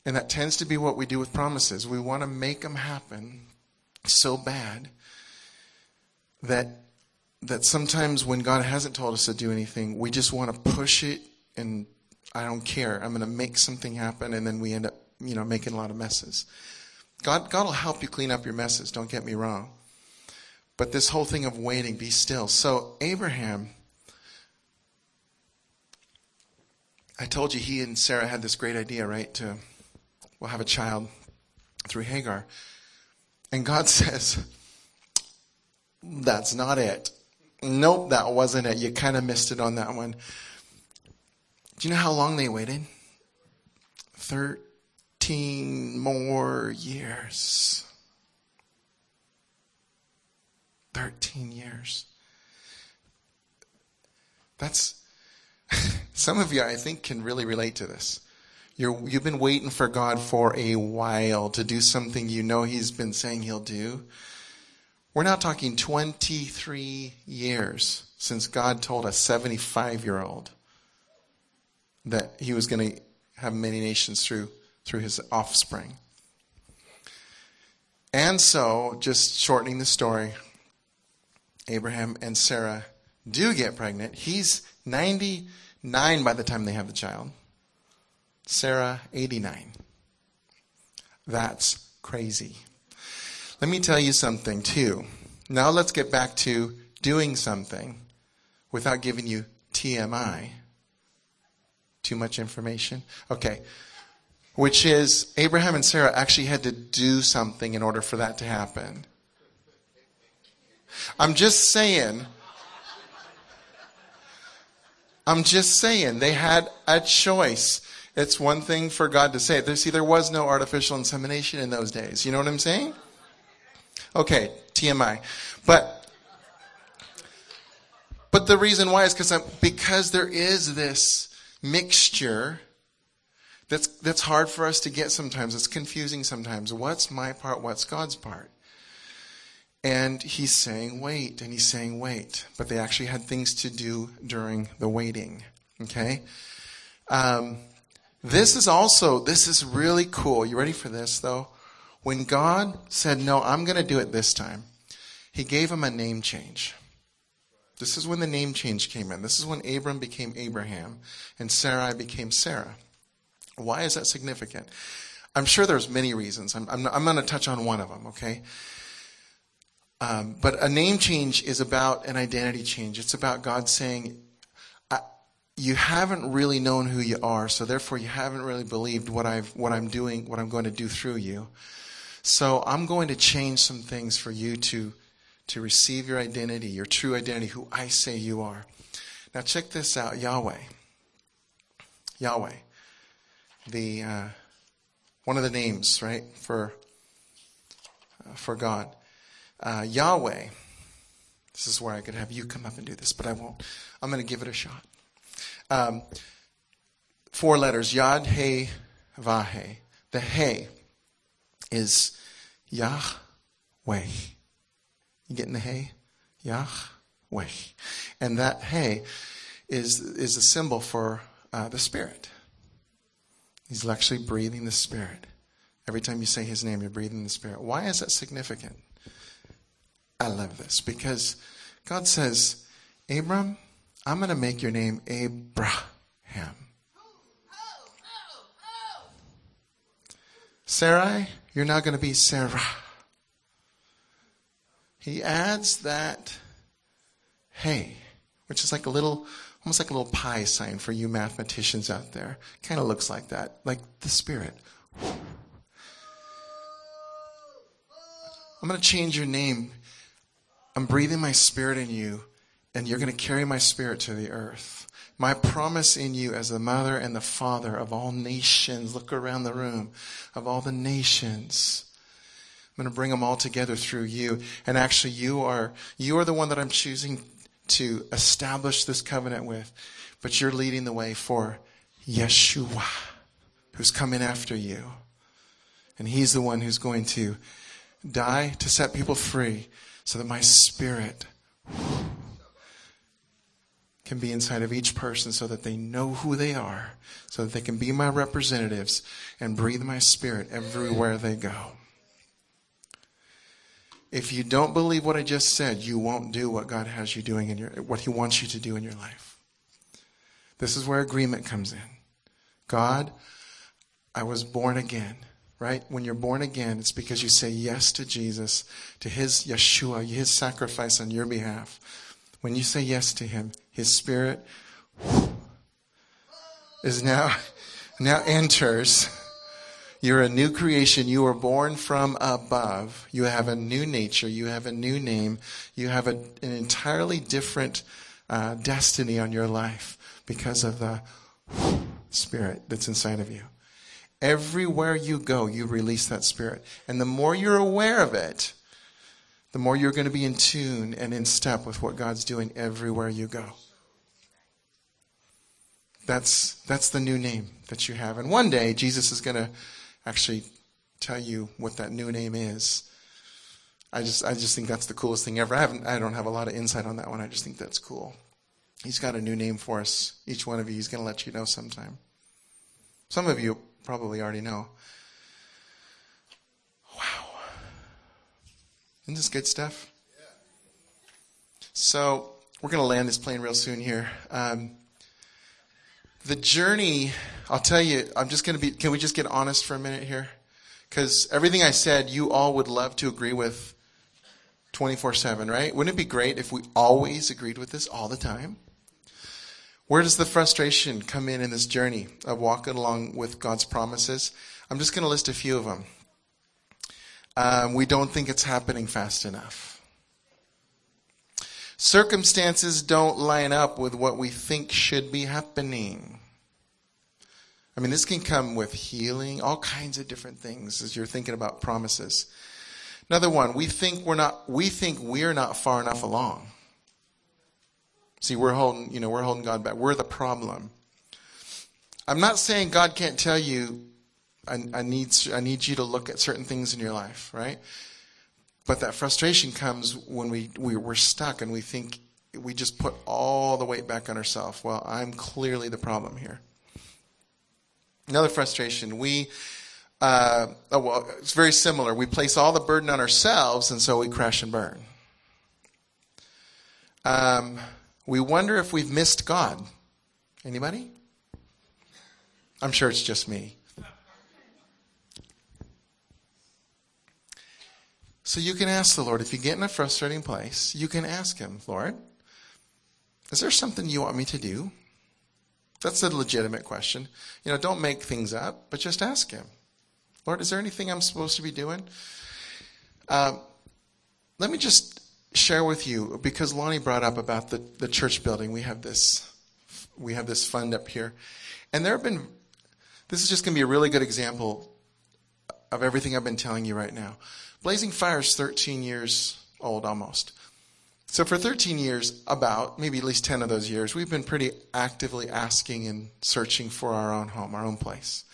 And that tends to be what we do with promises. We want to make them happen so bad that that sometimes when God hasn't told us to do anything, we just want to push it and I don't care. I'm going to make something happen, and then we end up, you know, making a lot of messes. God, God will help you clean up your messes. Don't get me wrong. But this whole thing of waiting, be still. So Abraham, I told you he and Sarah had this great idea, right? To well have a child through Hagar, and God says, "That's not it." Nope, that wasn't it. You kind of missed it on that one. Do you know how long they waited? 13 more years. 13 years. That's, some of you, I think, can really relate to this. You're, you've been waiting for God for a while to do something you know He's been saying He'll do. We're now talking 23 years since God told a 75 year old that he was going to have many nations through, through his offspring. And so, just shortening the story, Abraham and Sarah do get pregnant. He's 99 by the time they have the child. Sarah, 89. That's crazy. Let me tell you something, too. Now let's get back to doing something without giving you TMI. Too much information? Okay. Which is, Abraham and Sarah actually had to do something in order for that to happen. I'm just saying. I'm just saying they had a choice. It's one thing for God to say it. See, there was no artificial insemination in those days. You know what I'm saying? Okay, TMI. But but the reason why is because because there is this mixture that's that's hard for us to get sometimes. It's confusing sometimes. What's my part? What's God's part? And he's saying, wait, and he's saying, wait. But they actually had things to do during the waiting. Okay? Um, this is also, this is really cool. You ready for this, though? When God said, no, I'm going to do it this time, he gave him a name change. This is when the name change came in. This is when Abram became Abraham and Sarai became Sarah. Why is that significant? I'm sure there's many reasons. I'm, I'm, I'm going to touch on one of them, okay? Um, but a name change is about an identity change. It's about God saying, you haven't really known who you are, so therefore you haven't really believed what I've what I'm doing, what I'm going to do through you. So I'm going to change some things for you to to receive your identity, your true identity, who I say you are. Now check this out, Yahweh. Yahweh, the uh, one of the names, right, for uh, for God. Uh, Yahweh. This is where I could have you come up and do this, but I won't. I'm going to give it a shot. Um, four letters Yad, He, Vahe. The He is Yahweh. You getting the He? Yahweh. And that He is, is a symbol for uh, the Spirit. He's actually breathing the Spirit. Every time you say his name, you're breathing the Spirit. Why is that significant? I love this because God says, Abram, I'm going to make your name Abraham. Sarai, you're now going to be Sarah. He adds that hey, which is like a little, almost like a little pi sign for you mathematicians out there. Kind of looks like that, like the Spirit. I'm going to change your name I'm breathing my spirit in you, and you're going to carry my spirit to the earth. My promise in you as the mother and the father of all nations, look around the room, of all the nations. I'm going to bring them all together through you. And actually, you are, you are the one that I'm choosing to establish this covenant with. But you're leading the way for Yeshua, who's coming after you. And he's the one who's going to die to set people free so that my spirit can be inside of each person so that they know who they are, so that they can be my representatives and breathe my spirit everywhere they go. If you don't believe what I just said, you won't do what God has you doing in your what he wants you to do in your life. This is where agreement comes in. God, I was born again right? When you're born again, it's because you say yes to Jesus, to his Yeshua, his sacrifice on your behalf. When you say yes to him, his spirit is now, now enters. You're a new creation. You were born from above. You have a new nature. You have a new name. You have a, an entirely different uh, destiny on your life because of the spirit that's inside of you. Everywhere you go, you release that spirit. And the more you're aware of it, the more you're going to be in tune and in step with what God's doing everywhere you go. That's, that's the new name that you have. And one day, Jesus is going to actually tell you what that new name is. I just I just think that's the coolest thing ever. I haven't I don't have a lot of insight on that one. I just think that's cool. He's got a new name for us. Each one of you, he's going to let you know sometime. Some of you probably already know. Wow. Isn't this good stuff? So we're going to land this plane real soon here. Um, the journey, I'll tell you, I'm just going to be, can we just get honest for a minute here? Because everything I said, you all would love to agree with 24 7, right? Wouldn't it be great if we always agreed with this all the time? Where does the frustration come in in this journey of walking along with God's promises? I'm just going to list a few of them. Um, we don't think it's happening fast enough. Circumstances don't line up with what we think should be happening. I mean, this can come with healing, all kinds of different things as you're thinking about promises. Another one, we think we're not, we think we're not far enough along. See, we're holding, you know, we're holding God back. We're the problem. I'm not saying God can't tell you, I, I need, I need you to look at certain things in your life, right? But that frustration comes when we, we we're stuck and we think we just put all the weight back on ourselves. Well, I'm clearly the problem here. Another frustration. We, uh, oh, well, it's very similar. We place all the burden on ourselves, and so we crash and burn. Um, we wonder if we've missed God. Anybody? I'm sure it's just me. So you can ask the Lord, if you get in a frustrating place, you can ask Him, Lord, is there something you want me to do? That's a legitimate question. You know, don't make things up, but just ask Him. Lord, is there anything I'm supposed to be doing? Uh, let me just share with you because Lonnie brought up about the, the church building. We have this we have this fund up here, and there have been. This is just going to be a really good example of everything I've been telling you right now. Blazing Fire is 13 years old almost. So for 13 years, about maybe at least 10 of those years, we've been pretty actively asking and searching for our own home, our own place.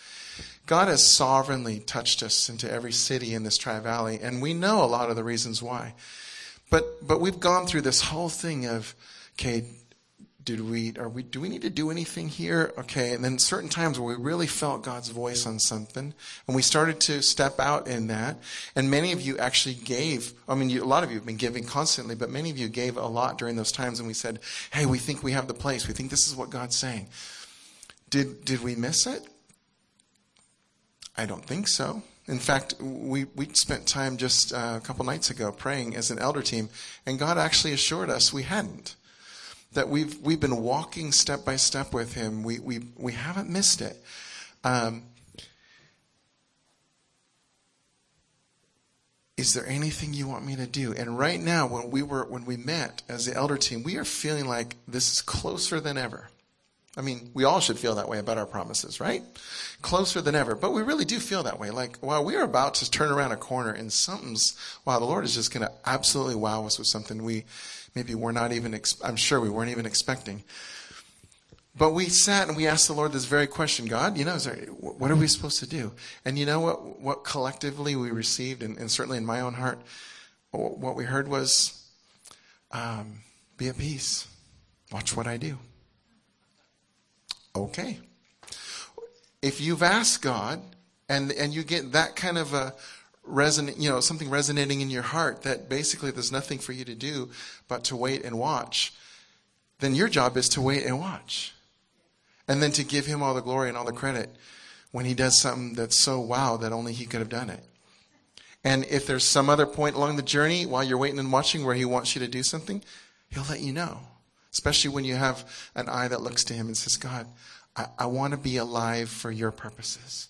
God has sovereignly touched us into every city in this Tri Valley, and we know a lot of the reasons why. But but we've gone through this whole thing of, okay, did we are we do we need to do anything here? Okay, and then certain times where we really felt God's voice on something, and we started to step out in that. And many of you actually gave. I mean, you, a lot of you have been giving constantly, but many of you gave a lot during those times. And we said, "Hey, we think we have the place. We think this is what God's saying." Did did we miss it? I don't think so. In fact, we, we spent time just uh, a couple nights ago praying as an elder team, and God actually assured us we hadn't. That we've, we've been walking step by step with Him. We, we, we haven't missed it. Um, is there anything you want me to do? And right now, when we were when we met as the elder team, we are feeling like this is closer than ever. I mean, we all should feel that way about our promises, right? Closer than ever. But we really do feel that way. Like, wow, we are about to turn around a corner and something's, wow, the Lord is just going to absolutely wow us with something we maybe we're not even, I'm sure we weren't even expecting. But we sat and we asked the Lord this very question God, you know, there, what are we supposed to do? And you know what, what collectively we received, and, and certainly in my own heart, what we heard was, um, be at peace. Watch what I do. Okay. If you've asked God and and you get that kind of a resonate, you know, something resonating in your heart that basically there's nothing for you to do but to wait and watch, then your job is to wait and watch. And then to give him all the glory and all the credit when he does something that's so wow that only he could have done it. And if there's some other point along the journey while you're waiting and watching where he wants you to do something, he'll let you know. Especially when you have an eye that looks to him and says, God, I, I want to be alive for your purposes.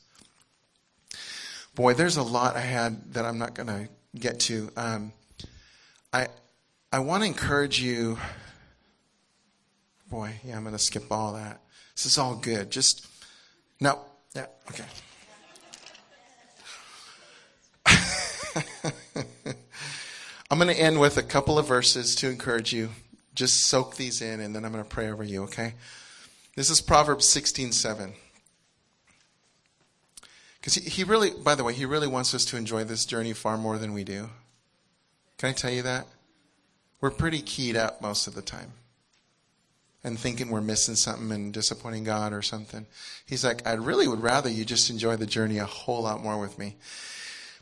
Boy, there's a lot I had that I'm not going to get to. Um, I, I want to encourage you. Boy, yeah, I'm going to skip all that. This is all good. Just, no, yeah, okay. I'm going to end with a couple of verses to encourage you. Just soak these in, and then I'm going to pray over you, okay? This is Proverbs 16 7. Because he, he really, by the way, he really wants us to enjoy this journey far more than we do. Can I tell you that? We're pretty keyed up most of the time and thinking we're missing something and disappointing God or something. He's like, I really would rather you just enjoy the journey a whole lot more with me.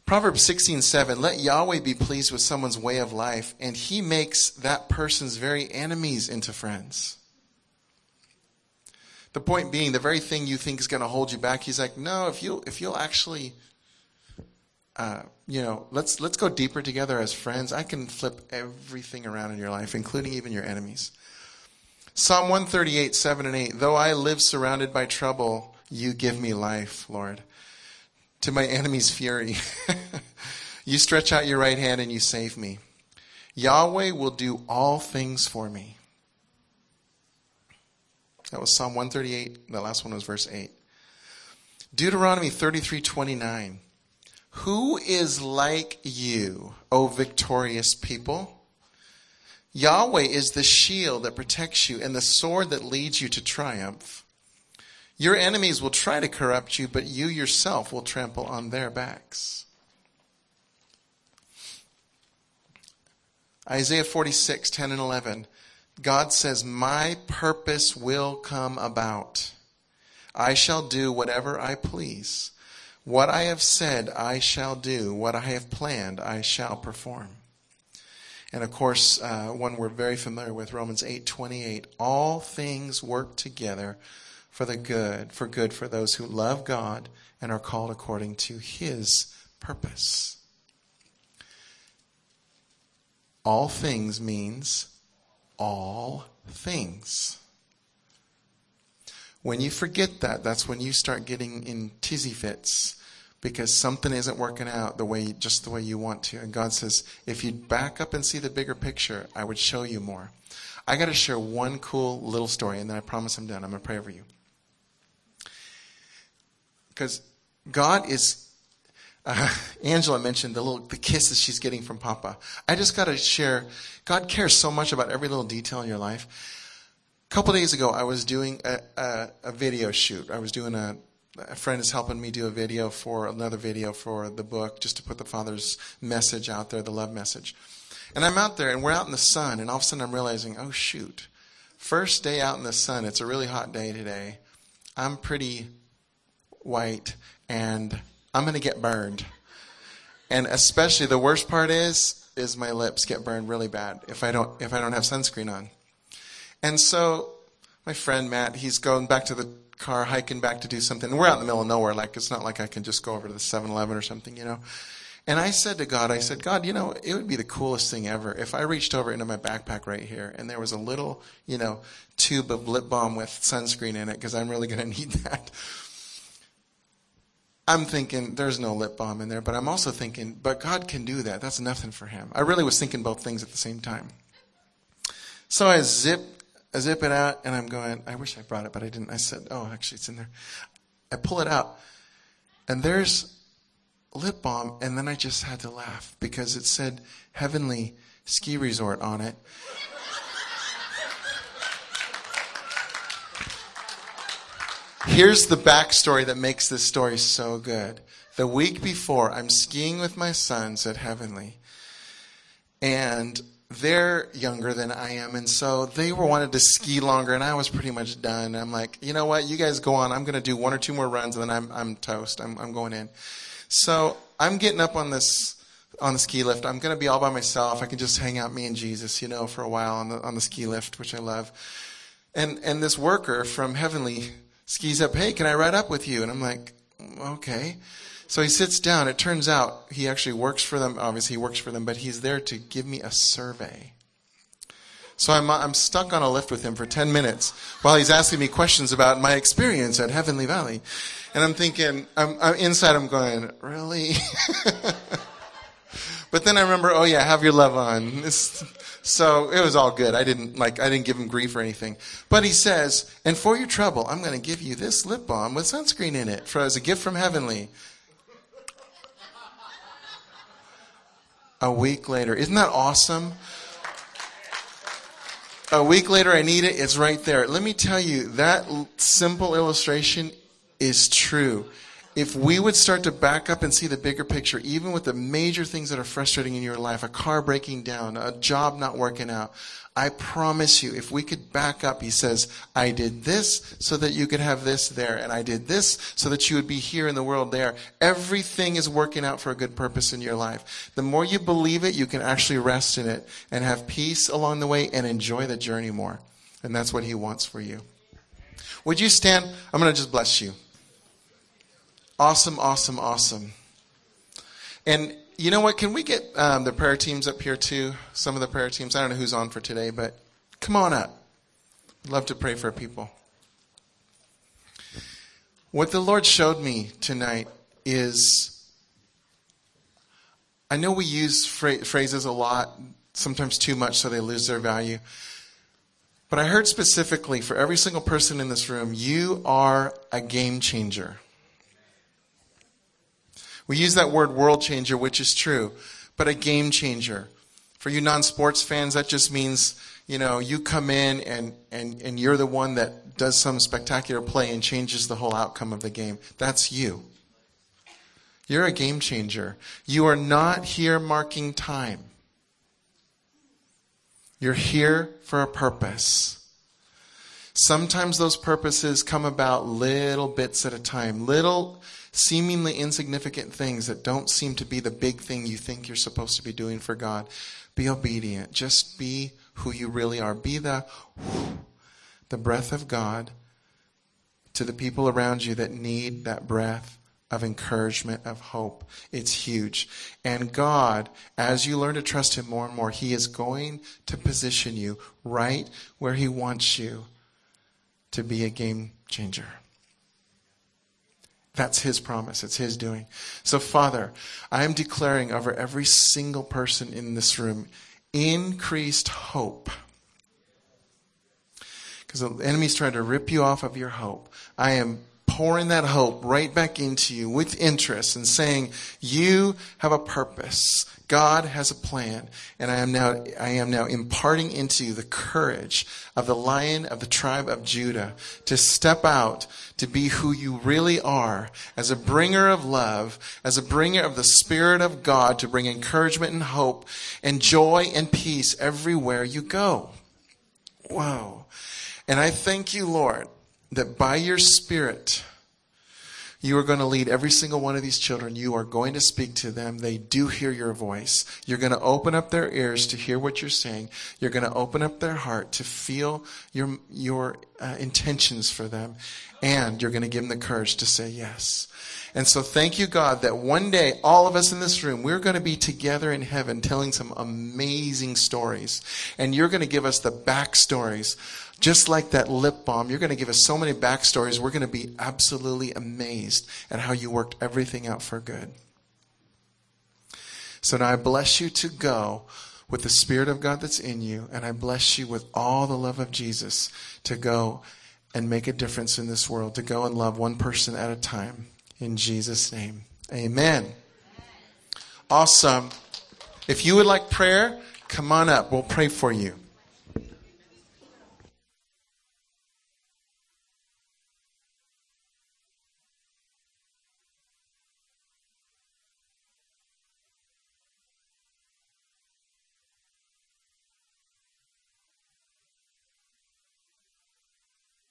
Proverbs 16:7 Let Yahweh be pleased with someone's way of life and he makes that person's very enemies into friends. The point being the very thing you think is going to hold you back he's like no if you if you'll actually uh, you know, let's let's go deeper together as friends. I can flip everything around in your life, including even your enemies. Psalm 138, 7 and 8. Though I live surrounded by trouble, you give me life, Lord. To my enemy's fury, you stretch out your right hand and you save me. Yahweh will do all things for me. That was Psalm 138. The last one was verse 8. Deuteronomy 33, 29. Who is like you, O victorious people? Yahweh is the shield that protects you and the sword that leads you to triumph. Your enemies will try to corrupt you, but you yourself will trample on their backs. Isaiah 46, 10 and 11. God says, My purpose will come about. I shall do whatever I please. What I have said, I shall do. What I have planned, I shall perform. And of course, uh, one we're very familiar with, Romans 8:28. All things work together for the good, for good for those who love God and are called according to His purpose. All things means all things. When you forget that, that's when you start getting in tizzy fits because something isn't working out the way just the way you want to. And God says, if you'd back up and see the bigger picture, I would show you more. I got to share one cool little story, and then I promise I'm done. I'm going to pray over you. Because God is. Uh, Angela mentioned the little the kisses she's getting from Papa. I just got to share. God cares so much about every little detail in your life. A couple days ago, I was doing a, a, a video shoot. I was doing a a friend is helping me do a video for another video for the book just to put the father's message out there the love message and i'm out there and we're out in the sun and all of a sudden i'm realizing oh shoot first day out in the sun it's a really hot day today i'm pretty white and i'm going to get burned and especially the worst part is is my lips get burned really bad if i don't if i don't have sunscreen on and so my friend matt he's going back to the car hiking back to do something. We're out in the middle of nowhere. Like, it's not like I can just go over to the 7 Eleven or something, you know. And I said to God, I said, God, you know, it would be the coolest thing ever if I reached over into my backpack right here and there was a little, you know, tube of lip balm with sunscreen in it because I'm really going to need that. I'm thinking there's no lip balm in there, but I'm also thinking, but God can do that. That's nothing for him. I really was thinking both things at the same time. So I zip I zip it out and I'm going, I wish I brought it, but I didn't. I said, oh, actually, it's in there. I pull it out and there's lip balm. And then I just had to laugh because it said Heavenly Ski Resort on it. Here's the backstory that makes this story so good. The week before, I'm skiing with my sons at Heavenly. And they're younger than I am, and so they were wanted to ski longer, and I was pretty much done. I'm like, you know what, you guys go on. I'm going to do one or two more runs, and then I'm I'm toast. I'm I'm going in. So I'm getting up on this on the ski lift. I'm going to be all by myself. I can just hang out, me and Jesus, you know, for a while on the on the ski lift, which I love. And and this worker from Heavenly skis up. Hey, can I ride up with you? And I'm like, okay. So he sits down. It turns out he actually works for them. Obviously, he works for them, but he's there to give me a survey. So I'm, I'm stuck on a lift with him for 10 minutes while he's asking me questions about my experience at Heavenly Valley. And I'm thinking, I'm, I'm inside, I'm going, really? but then I remember, oh yeah, have your love on. It's, so it was all good. I didn't like, I didn't give him grief or anything. But he says, and for your trouble, I'm going to give you this lip balm with sunscreen in it for, as a gift from Heavenly. A week later. Isn't that awesome? A week later, I need it. It's right there. Let me tell you, that simple illustration is true. If we would start to back up and see the bigger picture, even with the major things that are frustrating in your life, a car breaking down, a job not working out, I promise you, if we could back up, he says, I did this so that you could have this there, and I did this so that you would be here in the world there. Everything is working out for a good purpose in your life. The more you believe it, you can actually rest in it and have peace along the way and enjoy the journey more. And that's what he wants for you. Would you stand? I'm going to just bless you. Awesome, awesome, awesome. And you know what? Can we get um, the prayer teams up here too? Some of the prayer teams. I don't know who's on for today, but come on up. I'd love to pray for people. What the Lord showed me tonight is I know we use phrases a lot, sometimes too much so they lose their value. But I heard specifically for every single person in this room, you are a game changer. We use that word world changer, which is true, but a game changer. For you non sports fans, that just means, you know, you come in and, and, and you're the one that does some spectacular play and changes the whole outcome of the game. That's you. You're a game changer. You are not here marking time. You're here for a purpose. Sometimes those purposes come about little bits at a time, little seemingly insignificant things that don't seem to be the big thing you think you're supposed to be doing for God. Be obedient. Just be who you really are. Be the, the breath of God to the people around you that need that breath of encouragement, of hope. It's huge. And God, as you learn to trust Him more and more, He is going to position you right where He wants you to be a game changer. That's His promise. It's His doing. So, Father, I am declaring over every single person in this room increased hope. Because the enemy's trying to rip you off of your hope. I am pouring that hope right back into you with interest and saying, You have a purpose. God has a plan. And I am now, I am now imparting into you the courage of the lion of the tribe of Judah to step out to be who you really are as a bringer of love, as a bringer of the Spirit of God to bring encouragement and hope and joy and peace everywhere you go. Whoa. And I thank you, Lord, that by your Spirit, you are going to lead every single one of these children. You are going to speak to them. They do hear your voice. You're going to open up their ears to hear what you're saying. You're going to open up their heart to feel your, your uh, intentions for them. And you're going to give them the courage to say yes. And so thank you, God, that one day all of us in this room, we're going to be together in heaven telling some amazing stories. And you're going to give us the backstories just like that lip balm, you're going to give us so many backstories. We're going to be absolutely amazed at how you worked everything out for good. So now I bless you to go with the Spirit of God that's in you, and I bless you with all the love of Jesus to go and make a difference in this world, to go and love one person at a time. In Jesus' name. Amen. Awesome. If you would like prayer, come on up. We'll pray for you.